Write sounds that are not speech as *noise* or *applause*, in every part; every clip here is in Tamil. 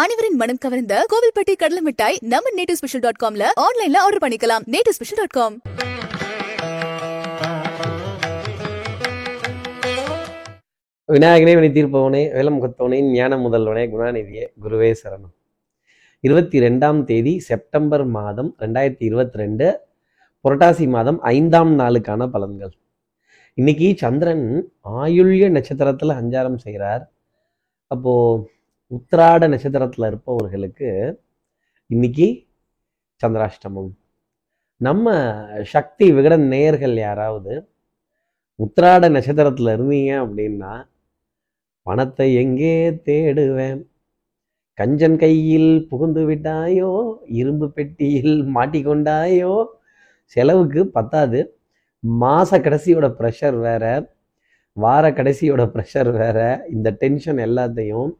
அனைவரின் மனம் கவர்ந்த கோவில்பட்டி கடலை மிட்டாய் நம்ம நேட்டிவ் ஸ்பெஷல் டாட் காம்ல ஆன்லைன்ல ஆர்டர் பண்ணிக்கலாம். நேட்டிவ் ஸ்பெஷல் டாட் காம் விநாயகனே வினை தீர்ப்பவனே வேலம் கொத்தவனே ஞான முதல்வனே குணாநிதியே குருவே சரணம். இருபத்தி ரெண்டாம் தேதி செப்டம்பர் மாதம் ரெண்டாயிரத்தி இருபத்தி ரெண்டு புரட்டாசி மாதம் ஐந்தாம் நாளுக்கான பலன்கள். இன்னைக்கு சந்திரன் ஆயுள்ய நட்சத்திரத்தில் அஞ்சாரம் செய்கிறார் அப்போது உத்திராட நட்சத்திரத்தில் இருப்பவர்களுக்கு இன்னைக்கு சந்திராஷ்டமம். நம்ம சக்தி விகட நேயர்கள் யாராவது உத்திராட நட்சத்திரத்தில் இருந்தீங்க அப்படின்னா பணத்தை எங்கே தேடுவேன்? கஞ்சன் கையில் புகுந்து விட்டாயோ? இரும்பு பெட்டியில் மாட்டிக்கொண்டாயோ? செலவுக்கு பத்தாது. மாத கடைசியோட ப்ரெஷர் வேற வார கடைசியோட ப்ரெஷர் வேற. இந்த டென்ஷன் எல்லாத்தையும்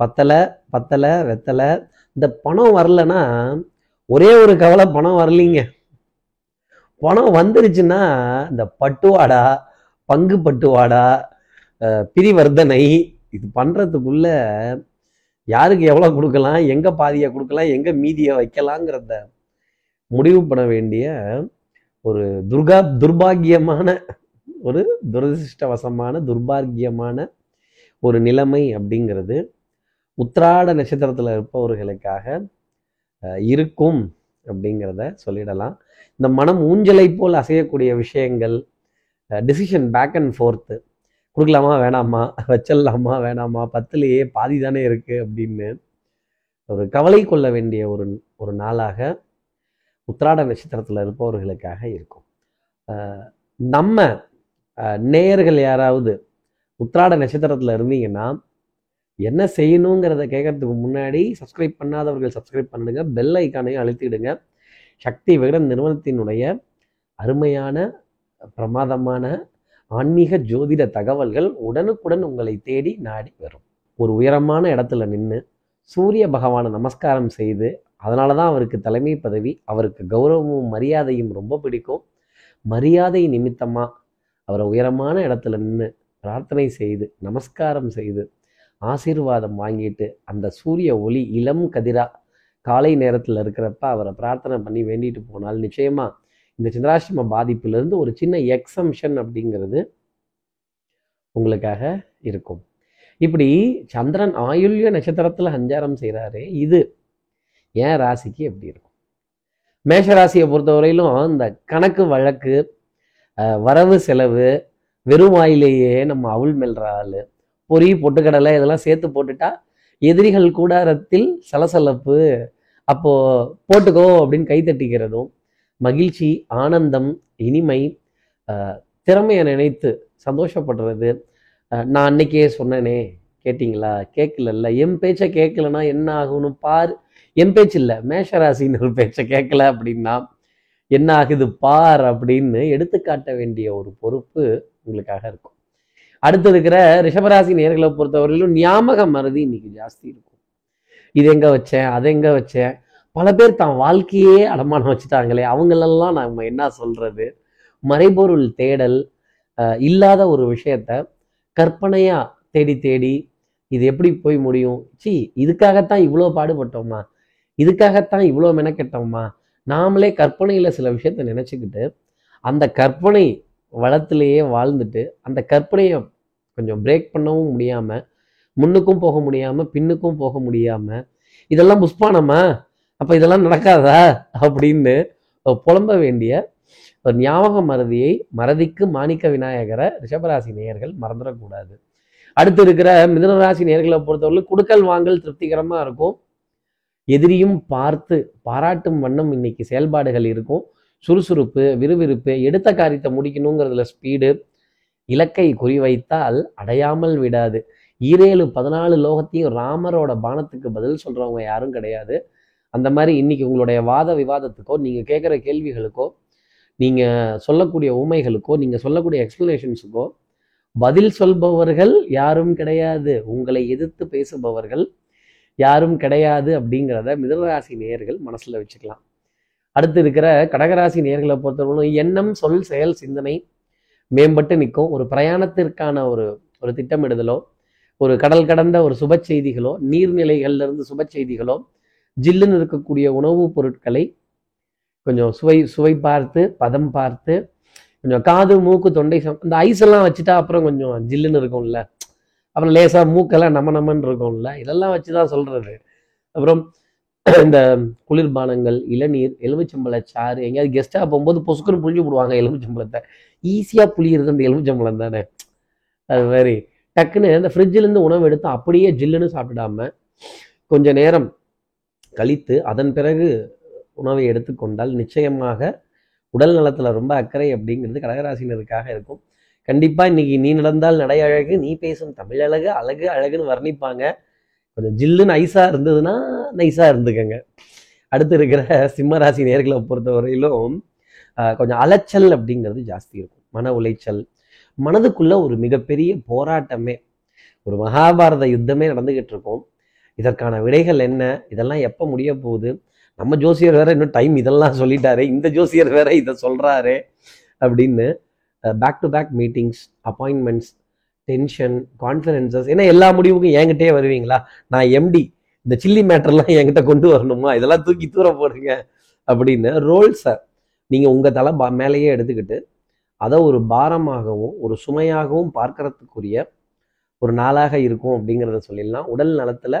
பத்தலை பத்தலை வெத்தலை. இந்த பணம் வரலன்னா ஒரே ஒரு கவலை பணம் வரலீங்க. பணம் வந்துருச்சுன்னா இந்த பட்டுவாடா பங்கு பட்டுவாடா பிரிவர்தனை பிரிவர்த்தனை இது பண்ணுறதுக்குள்ள யாருக்கு எவ்வளோ கொடுக்கலாம் எங்கே பாதியை கொடுக்கலாம் எங்கே மீதியை வைக்கலாங்கிறத முடிவு பண்ண வேண்டிய ஒரு துர்கா துர்பாகியமான ஒரு துரதிருஷ்டவசமான துர்பாகியமான ஒரு நிலைமை அப்படிங்கிறது. உத்திராட நட்சத்திரத்தில் இருப்பவர்களுக்காக இருக்கும் அப்படிங்கிறத சொல்லிடலாம். இந்த மனம் ஊஞ்சலை போல் அசையக்கூடிய விஷயங்கள் டிசிஷன் பேக் அண்ட் ஃபோர்த்து கொடுக்கலாமா வேணாமா வச்சிடலாமா வேணாமா பத்துலேயே பாதி தானே இருக்குது அப்படின்னு ஒரு கவலை கொள்ள வேண்டிய ஒரு ஒரு நாளாக உத்திராட நட்சத்திரத்தில் இருப்பவர்களுக்காக இருக்கும். நம்ம நேயர்கள் யாராவது உத்திராட நட்சத்திரத்தில் இருந்தீங்கன்னா என்ன செய்யணுங்கிறத கேட்கறதுக்கு முன்னாடி சப்ஸ்கிரைப் பண்ணாதவர்கள் சப்ஸ்கிரைப் பண்ணுங்க பெல் ஐக்கானையும் அழுத்திடுங்க. சக்தி விகடன் நிறுவனத்தினுடைய அருமையான பிரமாதமான ஆன்மீக ஜோதிட தகவல்கள் உடனுக்குடன் உங்களை தேடி நாடி வரும். ஒரு உயரமான இடத்துல நின்று சூரிய பகவானை நமஸ்காரம் செய்து அதனால தான் அவருக்கு தலைமை பதவி அவருக்கு கௌரவமும் மரியாதையும் ரொம்ப பிடிக்கும். மரியாதை நிமித்தமாக அவரை உயரமான இடத்துல நின்று பிரார்த்தனை செய்து நமஸ்காரம் செய்து ஆசீர்வாதம் வாங்கிட்டு அந்த சூரிய ஒளி இளம் கதிரா காலை நேரத்தில் இருக்கிறப்ப அவரை பிரார்த்தனை பண்ணி வேண்டிட்டு போனால் நிச்சயமாக இந்த சந்திராஷ்டம பாதிப்பிலிருந்து ஒரு சின்ன எக்ஸம்ஷன் அப்படிங்கிறது உங்களுக்காக இருக்கும். இப்படி சந்திரன் ஆயுள்ய நட்சத்திரத்தில் சஞ்சாரம் செய்கிறாரு இது ஏன் ராசிக்கு எப்படி இருக்கும்? மேஷ ராசியை பொறுத்தவரையிலும் இந்த கணக்கு வழக்கு வரவு செலவு வெறும் வாயிலேயே நம்ம அவுள் மெல்ற பொறி பொட்டுக்கடலை இதெல்லாம் சேர்த்து போட்டுட்டா எதிரிகள் கூடாரத்தில் சலசலப்பு. அப்போ போட்டுக்கோ அப்படின்னு கைத்தட்டிக்கிறதும் மகிழ்ச்சி ஆனந்தம் இனிமை திறமையை நினைத்து சந்தோஷப்படுறது. நான் அன்னைக்கே சொன்னேனே கேட்டிங்களா? கேட்கலல்ல. என் பேச்சை கேட்கலன்னா என்ன ஆகும்னு பார். என் பேச்சு இல்லை மேஷராசினர் பேச்சை கேட்கல அப்படின்னா என்ன ஆகுது பார் அப்படின்னு எடுத்துக்காட்ட வேண்டிய ஒரு பொறுப்பு உங்களுக்காக இருக்கும். அடுத்து இருக்கிற ரிஷபராசி நேர்களை பொறுத்தவரையிலும் ஞாபக மருதி இன்னைக்கு ஜாஸ்தி இருக்கும். இது எங்க வச்சேன் அதை எங்க வச்சேன்? பல பேர் தான் வாழ்க்கையே அடமானம் வச்சுட்டாங்களே அவங்களெல்லாம் நம்ம என்ன சொல்றது? மறைபொருள் தேடல் இல்லாத ஒரு விஷயத்த கற்பனையா தேடி தேடி இது எப்படி போய் முடியும்? சி இதுக்காகத்தான் இவ்வளோ பாடுபட்டோமா? இதுக்காகத்தான் இவ்வளோ மெனக்கெட்டோமா? நாமளே கற்பனையில் சில விஷயத்த நினச்சிக்கிட்டு அந்த கற்பனை வளத்திலேயே வாழ்ந்துட்டு அந்த கற்பனையை கொஞ்சம் பிரேக் பண்ணவும் முடியாமல் முன்னுக்கும் போக முடியாமல் பின்னுக்கும் போக முடியாமல் இதெல்லாம் புஷ்பானமா அப்போ இதெல்லாம் நடக்காதா? அப்படின்னு புலம்ப வேண்டிய ஒரு ஞாபக மறதியை மறதிக்கு மாணிக்க விநாயகரை ரிஷபராசி நேயர்கள் மறந்துடக்கூடாது. அடுத்து இருக்கிற மிதனராசி நேர்களை பொறுத்தவரை குடுக்கல் வாங்கல் திருப்திகரமாக இருக்கும். எதிரியும் பார்த்து பாராட்டும் வண்ணம் இன்னைக்கு செயல்பாடுகள் இருக்கும். சுறுசுறுப்பு விறுவிறுப்பு எடுத்த காரியத்தை முடிக்கணுங்கிறதுல ஸ்பீடு இலக்கை குறிவைத்தால் அடையாமல் விடாது. ஈரேழு பதினாலு லோகத்தையும் ராமரோட பானத்துக்கு பதில் சொல்கிறவங்க யாரும் கிடையாது. அந்த மாதிரி இன்னைக்கு உங்களுடைய வாத விவாதத்துக்கோ நீங்கள் கேட்குற கேள்விகளுக்கோ நீங்கள் சொல்லக்கூடிய உண்மைகளுக்கோ நீங்கள் சொல்லக்கூடிய எக்ஸ்பிளனேஷன்ஸுக்கோ பதில் சொல்பவர்கள் யாரும் கிடையாது. உங்களை எதிர்த்து பேசுபவர்கள் யாரும் கிடையாது அப்படிங்கிறத மிதனராசி நேயர்கள் மனசில் வச்சுக்கலாம். அடுத்து இருக்கிற கடகராசி நேர்களை பொறுத்தவரைக்கும் எண்ணம் சொல் செயல் சிந்தனை மேம்பட்டு நிற்கும். ஒரு பிரயாணத்திற்கான ஒரு ஒரு திட்டமிடுதலோ ஒரு கடல் கடந்த ஒரு சுப செய்திகளோ நீர்நிலைகள்லேருந்து சுப செய்திகளோ ஜில்லுன்னு இருக்கக்கூடிய உணவுப் பொருட்களை கொஞ்சம் சுவை சுவை பார்த்து பதம் பார்த்து கொஞ்சம் காது மூக்கு தொண்டை சம் இந்த ஐஸ் எல்லாம் வச்சுட்டா அப்புறம் கொஞ்சம் ஜில்லுன்னு இருக்கும்ல. அப்புறம் லேசாக மூக்கெல்லாம் நம்ம நம்மன்னு இருக்கும்ல. இதெல்லாம் வச்சு தான் சொல்கிறது அப்புறம் இந்த குளிர்பானங்கள் இளநீர் எலுமிச்சம்பழ சாறு எங்கேயாவது கெஸ்ட்டாக போகும்போது பொசுக்குன்னு புழிஞ்சு விடுவாங்க எலுமிச்சம்பழத்தை. ஈஸியாக புளியிறது அந்த எலுமிச்சம்பழம் தானே. அது மாதிரி. டக்குன்னு அந்த ஃப்ரிட்ஜிலேருந்து உணவு எடுத்து அப்படியே ஜில்லுன்னு சாப்பிடாம கொஞ்ச நேரம் கழித்து அதன் பிறகு உணவை எடுத்துக்கொண்டால் நிச்சயமாக உடல் நலத்தில் ரொம்ப அக்கறை அப்படிங்கிறது கடகராசினருக்காக இருக்கும். கண்டிப்பாக இன்னைக்கு நீ நடந்தால் நடை அழகு நீ பேசும் தமிழ் அழகு அழகு அழகுன்னு வர்ணிப்பாங்க. கொஞ்சம் ஜில்லுன்னு ஐஸாக இருந்ததுன்னா நைஸாக இருந்துக்கங்க. அடுத்து இருக்கிற சிம்மராசி நேர்களை பொறுத்தவரையிலும் வரையிலும் கொஞ்சம் அலைச்சல் அப்படிங்கிறது ஜாஸ்தி இருக்கும். மன உளைச்சல். மனதுக்குள்ள ஒரு மிகப்பெரிய போராட்டமே ஒரு மகாபாரத யுத்தமே நடந்துகிட்டு இருக்கும். இதற்கான விடைகள் என்ன? இதெல்லாம் எப்போ முடிய போகுது? நம்ம ஜோசியர் வேற இன்னும் டைம் இதெல்லாம் சொல்லிட்டாரு இந்த ஜோசியர் வேற இதை சொல்றாரு அப்படின்னு back to back meetings appointments tension conferences ஏன்னா எல்லா முடிவுக்கும் என்கிட்டயே வருவீங்களா? நான் எம்டி இந்த சில்லி மேட்டர்லாம் என்கிட்ட கொண்டு வரணுமா? இதெல்லாம் தூக்கி தூர போடுங்க அப்படின்னு. ரோல்ஸை நீங்கள் உங்கள் தலை பா மேலேயே எடுத்துக்கிட்டு அதை ஒரு பாரமாகவும் ஒரு சுமையாகவும் பார்க்கறதுக்குரிய ஒரு நாளாக இருக்கும் அப்படிங்கிறத சொல்லிடலாம். உடல் நலத்தில்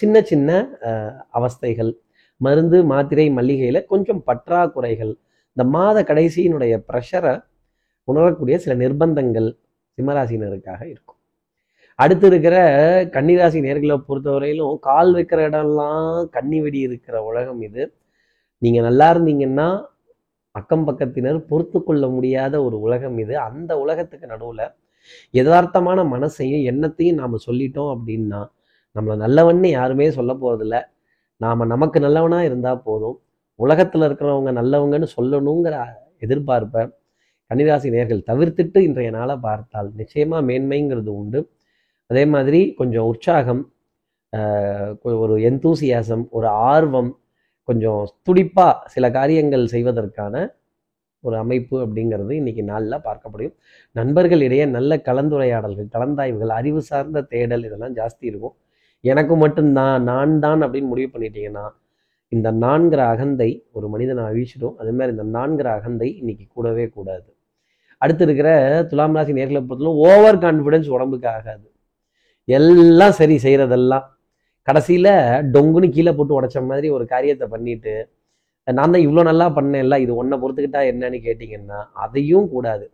சின்ன சின்ன அவஸ்தைகள் மருந்து மாத்திரை மல்லிகையில் கொஞ்சம் பற்றாக்குறைகள் இந்த மாத கடைசியினுடைய ப்ரெஷரை உணரக்கூடிய சில நிர்பந்தங்கள் சிம்மராசினருக்காக இருக்கும். அடுத்து இருக்கிற கன்னிராசி நேர்களை பொறுத்தவரையிலும் கால் வைக்கிற இடம்லாம் கன்னி வெடி இருக்கிற உலகம் இது. நீங்க நல்லா இருந்தீங்கன்னா அக்கம் பக்கத்தினர் பொறுத்து கொள்ள முடியாத ஒரு உலகம் இது. அந்த உலகத்துக்கு நடுவுல யதார்த்தமான மனசையும் எண்ணத்தையும் நாம சொல்லிட்டோம் அப்படின்னா நம்மளை நல்லவன்னு யாருமே சொல்ல போகிறதில்ல நாம நமக்கு நல்லவனா இருந்தா போதும். உலகத்துல இருக்கிறவங்க நல்லவங்கன்னு சொல்லணுங்கிற எதிர்பார்ப்பை கன்னிராசி நேர்கள் தவிர்த்துட்டு இன்றைய நாளை பார்த்தால் நிச்சயமாக மேன்மைங்கிறது உண்டு. அதே மாதிரி கொஞ்சம் உற்சாகம் ஒரு எந்தூசியாசம் ஒரு ஆர்வம் கொஞ்சம் துடிப்பாக சில காரியங்கள் செய்வதற்கான ஒரு அமைப்பு அப்படிங்கிறது இன்னைக்கு நாளில் பார்க்க முடியும் நண்பர்களிடையே நல்ல கலந்துரையாடல்கள் கலந்தாய்வுகள் அறிவு சார்ந்த தேடல் இதெல்லாம் ஜாஸ்தி இருக்கும். எனக்கு மட்டும்தான் நான் தான் அப்படின்னு முடிவு பண்ணிட்டீங்கன்னா இந்த நான்கிற அகந்தை ஒரு மனிதனை அழிச்சிடும். அதே மாதிரி இந்த நான்கிற அகந்தை இன்னைக்கு கூடவே கூடாது. அடுத்து இருக்கிற துலாம் ராசி நேர்களை பொறுத்தவரை ஓவர் கான்ஃபிடென்ஸ் உடம்புக்கு ஆகாது. எல்லாம் சரி செய்கிறதெல்லாம் கடைசியில் டொங்குன்னு கீழே போட்டு உடைச்ச மாதிரி ஒரு காரியத்தை பண்ணிட்டு நான் தான் இவ்வளோ நல்லா பண்ணேன்ல இது ஒன்றை பொறுத்துக்கிட்டா என்னன்னு கேட்டிங்கன்னா அதையும் கூடாது.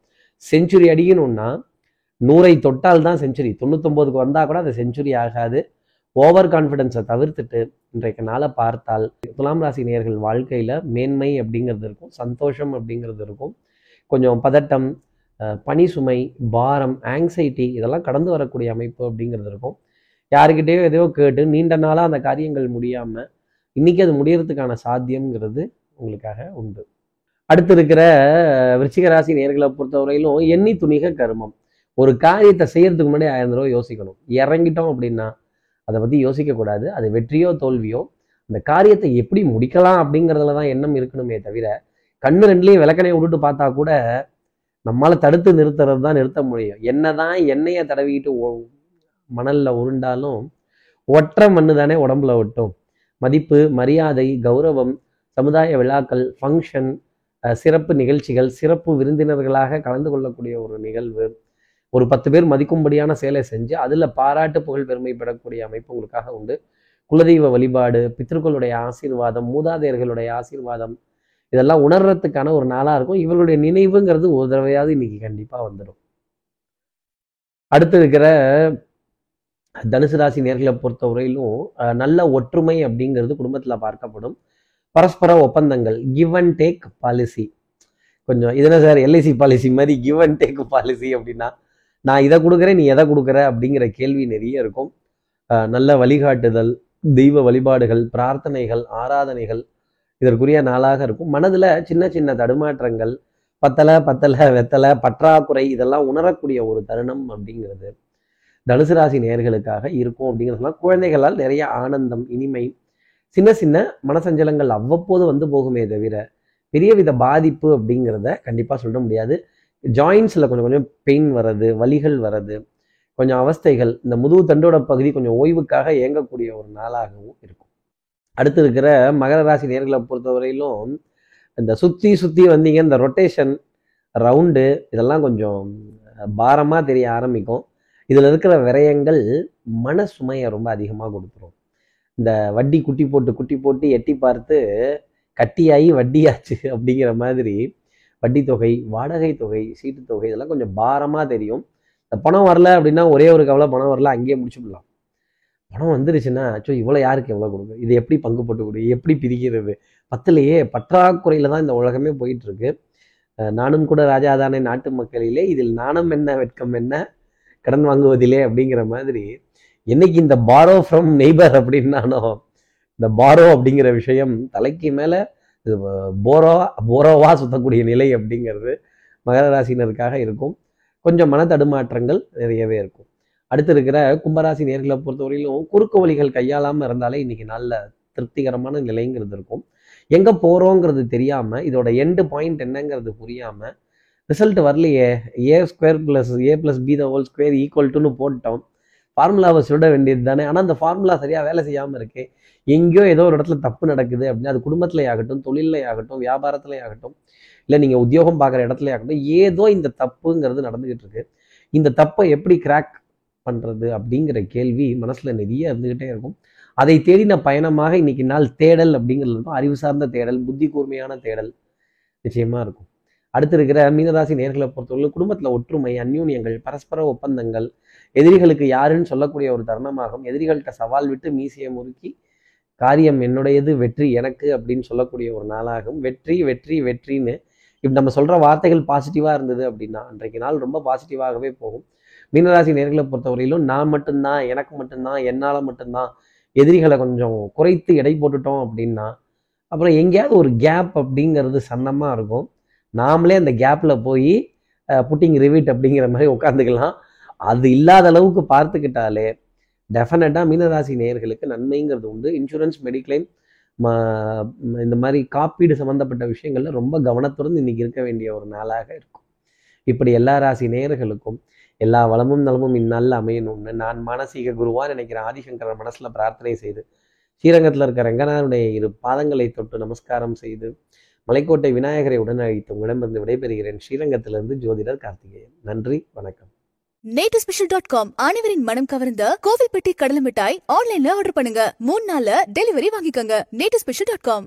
செஞ்சுரி அடிக்கணும்னா நூறை தொட்டால் தான் செஞ்சுரி தொண்ணூத்தொம்போதுக்கு வந்தால் கூட அது செஞ்சுரி ஆகாது. ஓவர் கான்ஃபிடென்ஸை தவிர்த்துட்டு இன்றைக்கு நாளை பார்த்தால் துலாம் ராசி நேயர்கள் வாழ்க்கையில் மேன்மை அப்படிங்கிறது இருக்கும் சந்தோஷம் அப்படிங்கிறது இருக்கும். கொஞ்சம் பதட்டம் பனி பணி சுமை பாரம் ஆங்ஸைட்டி இதெல்லாம் கடந்து வரக்கூடிய அமைப்பு அப்படிங்கிறது இருக்கும். யாருக்கிட்டேயோ எதையோ கேட்டு நீண்ட நாளாக அந்த காரியங்கள் முடியாமல் இன்றைக்கி அது முடியறதுக்கான சாத்தியம்ங்கிறது உங்களுக்காக உண்டு. அடுத்து இருக்கிற விருச்சிக ராசி நேர்களை பொறுத்தவரையிலும் எண்ணி துணிக கருமம். ஒரு காரியத்தை செய்யறதுக்கு முன்னாடி ஆயிரம் தடவை யோசிக்கணும். இறங்கிட்டோம் அப்படின்னா அதை பற்றி யோசிக்கக்கூடாது அது வெற்றியோ தோல்வியோ அந்த காரியத்தை எப்படி முடிக்கலாம் அப்படிங்கிறதுல தான் எண்ணம் இருக்கணுமே தவிர கண்ணு ரெண்டுலையும் விளக்கணையை விட்டுட்டு பார்த்தா கூட நம்மளால் தடுத்து நிறுத்துறது தான் நிறுத்த முடியும். என்னதான் எண்ணெயை தடவிக்கிட்டு மணலில் மணல்ல உருண்டாலும் ஒற்றை மண்ணு தானே உடம்புல ஒட்டும். மதிப்பு மரியாதை கௌரவம் சமுதாய விழாக்கள் ஃபங்க்ஷன் சிறப்பு நிகழ்ச்சிகள் சிறப்பு விருந்தினர்களாக கலந்து கொள்ளக்கூடிய ஒரு நிகழ்வு. ஒரு பத்து பேர் மதிக்கும்படியான செயலை செஞ்சு அதில் பாராட்டு புகழ் பெருமை பெறக்கூடிய அமைப்பு உங்களுக்காக உண்டு. குலதெய்வ வழிபாடு பித்ருக்களுடைய ஆசீர்வாதம் மூதாதையர்களுடைய ஆசீர்வாதம் இதெல்லாம் உணர்றதுக்கான ஒரு நாளாக இருக்கும். இவர்களுடைய நினைவுங்கிறது ஒரு தடவையாவது இன்னைக்கு கண்டிப்பாக வந்துடும் அடுத்து இருக்கிற தனுசு ராசி நேர்களை பொறுத்தவரையிலும் அஹ், நல்ல ஒற்றுமை அப்படிங்கிறது குடும்பத்தில் பார்க்கப்படும். பரஸ்பர ஒப்பந்தங்கள் கிவ் அண்ட் டேக் பாலிசி கொஞ்சம் இதுனா சார் எல்ஐசி பாலிசி மாதிரி கிவ் அண்ட் டேக் பாலிசி அப்படின்னா நான் இதை கொடுக்குறேன் நீ எதை கொடுக்குற அப்படிங்கிற கேள்வி நிறைய இருக்கும். நல்ல வழிகாட்டுதல் தெய்வ வழிபாடுகள் பிரார்த்தனைகள் ஆராதனைகள் இதற்குரிய நாளாக இருக்கும். மனதில் சின்ன சின்ன தடுமாற்றங்கள் பத்தலை பத்தலை வெத்தலை பற்றாக்குறை இதெல்லாம் உணரக்கூடிய ஒரு தருணம் அப்படிங்கிறது தனுசு ராசி நேர்களுக்காக இருக்கும் அப்படிங்கிறதுலாம் குழந்தைகளால் நிறைய ஆனந்தம் இனிமை சின்ன சின்ன மனசஞ்சலங்கள் அவ்வப்போது வந்து போகுமே தவிர பெரிய வித பாதிப்பு அப்படிங்கிறத கண்டிப்பாக சொல்ல முடியாது. ஜாயின்ஸில் கொஞ்சம் கொஞ்சம் பெயின் வர்றது வலிகள் வர்றது கொஞ்சம் அவஸ்தைகள் இந்த முதுகு தண்டோட பகுதி கொஞ்சம் ஓய்வுக்காக இயங்கக்கூடிய ஒரு நாளாகவும் இருக்கும். அடுத்து இருக்கிற மகர ராசி நேர்களை பொறுத்தவரையிலும் இந்த சுற்றி சுற்றி வந்தீங்க இந்த ரொட்டேஷன் ரவுண்டு இதெல்லாம் கொஞ்சம் பாரமாக தெரிய ஆரம்பிக்கும். இதில் இருக்கிற விரயங்கள் மன சுமையை ரொம்ப அதிகமாக கொடுத்துரும். இந்த வட்டி குட்டி போட்டு குட்டி போட்டு எட்டி பார்த்து கட்டியாகி வட்டியாச்சு *laughs* அப்படிங்கிற மாதிரி வட்டி தொகை வாடகை தொகை சீட்டு தொகை இதெல்லாம் கொஞ்சம் பாரமாக தெரியும். இந்த பணம் வரல அப்படின்னா ஒரே ஒரு கவலை பணம் வரல அங்கேயே முடிச்சுடலாம். பணம் வந்துருச்சுன்னா அச்சோ இவ்வளோ யாருக்கு எவ்வளோ கொடுக்கும் இது எப்படி பங்கு போட்டு கொடு? எப்படி பிரிக்கிறது? பத்துலையே பற்றாக்குறையில் தான் இந்த உலகமே போயிட்டுருக்கு. நானும் கூட ராஜாதானே நாட்டு மக்களிலே இதில் நாணம் என்ன வெட்கம் என்ன கடன் வாங்குவதிலே அப்படிங்கிற மாதிரி என்னைக்கு இந்த பாரோ ஃப்ரம் நெய்பர் அப்படின்னானோ இந்த பாரோ அப்படிங்கிற விஷயம் தலைக்கு மேலே இது போரோ போரோவா சுத்தக்கூடிய நிலை அப்படிங்கிறது மகர ராசினருக்காக இருக்கும். கொஞ்சம் மன தடுமாற்றங்கள் நிறையவே இருக்கும். அடுத்து இருக்கிற கும்பராசி நேர்களை பொறுத்தவரையிலும் குறுக்கு வழிகள் கையாளாமல் இருந்தாலே இன்னைக்கு நல்ல திருப்திகரமான நிலைங்கிறது இருக்கும். எங்கே போகிறோங்கிறது தெரியாமல் இதோட எண்டு பாயிண்ட் என்னங்கிறது புரியாமல் ரிசல்ட் வரலையே. A square plus a plus b the whole square equal டுன்னு போட்டோம் ஃபார்முலாவை சுட வேண்டியது தானே. ஆனால் அந்த ஃபார்முலா சரியாக வேலை செய்யாமல் இருக்கு. எங்கேயோ ஏதோ ஒரு இடத்துல தப்பு நடக்குது அப்படின்னா அது குடும்பத்திலே ஆகட்டும் தொழிலே ஆகட்டும் வியாபாரத்திலே ஆகட்டும் இல்லை நீங்கள் உத்தியோகம் பார்க்குற இடத்துல ஆகட்டும் ஏதோ இந்த தப்புங்கிறது நடந்துகிட்டு இருக்கு. இந்த தப்பை எப்படி கிராக் பண்ணுறது அப்படிங்கிற கேள்வி மனசில் நிறைய இருந்துக்கிட்டே இருக்கும். அதை தேடின பயணமாக இன்னைக்கு நாள் தேடல் அப்படிங்கிறது இருக்கும். அறிவு சார்ந்த தேடல் புத்தி கூர்மையான தேடல் நிச்சயமாக இருக்கும். அடுத்து இருக்கிற மீனராசி நேர்களை பொறுத்தவரை குடும்பத்தில் ஒற்றுமை அந்யூன்யங்கள் பரஸ்பர ஒப்பந்தங்கள் எதிரிகளுக்கு யாருன்னு சொல்லக்கூடிய ஒரு தருணமாகும். எதிரிகள்கிட்ட சவால் விட்டு மீசையை முறுக்கி காரியம் என்னுடையது வெற்றி எனக்கு அப்படின்னு சொல்லக்கூடிய ஒரு நாளாகும். வெற்றி வெற்றி வெற்றின்னு இப்போ நம்ம சொல்கிற வார்த்தைகள் பாசிட்டிவாக இருந்தது அப்படின்னா அன்றைக்கு நாள் ரொம்ப பாசிட்டிவாகவே போகும். மீனராசி நேர்களை பொறுத்தவரையிலும் நான் மட்டும்தான் எனக்கு மட்டும்தான் என்னால் மட்டும்தான் எதிரிகளை கொஞ்சம் குறைத்து எடை போட்டுட்டோம் அப்படின்னா அப்புறம் எங்கேயாவது ஒரு கேப் அப்படிங்கிறது சன்னமாக இருக்கும். நாமளே அந்த கேப்பில் போய் புட்டிங் ரிவீட் அப்படிங்கிற மாதிரி உட்காந்துக்கலாம் அது இல்லாத அளவுக்கு பார்த்துக்கிட்டாலே டெஃபினட்டாக மீனராசி நேயர்களுக்கு நன்மைங்கிறது உண்டு. இன்சூரன்ஸ் மெடிக்ளைம் இந்த மாதிரி காப்பீடு சம்மந்தப்பட்ட விஷயங்களில் ரொம்ப கவனத்துடன் இன்னைக்கு இருக்க வேண்டிய ஒரு நாளாக இருக்கும். இப்படி எல்லா ராசி நேயர்களுக்கும் எல்லா வளமும் நலமும் இந்நாளில் அமையணும்னு நான் மானசீக குருவா நினைக்கிற ஆதிசங்கரன் மனசில் பிரார்த்தனை செய்து ஸ்ரீரங்கத்தில் இருக்கிற ரங்கநாதனுடைய இரு பாதங்களை தொட்டு நமஸ்காரம் செய்து மலைக்கோட்டை விநாயகரை உடன் அழைத்து உங்களிடமிருந்து விடைபெறுகிறேன். ஸ்ரீரங்கத்திலிருந்து ஜோதிடர் கார்த்திகேயன். நன்றி வணக்கம். நேட்டு ஸ்பெஷல் டாட் காம் அனைவரின் மனம் கவர்ந்த கோவில்பட்டி கடலை மிட்டாய் ஆன்லைன்ல ஆர்டர் பண்ணுங்க. மூணு நாள்ல டெலிவரி வாங்கிக்கோங்க. நேட்டு ஸ்பெஷல் டாட் காம்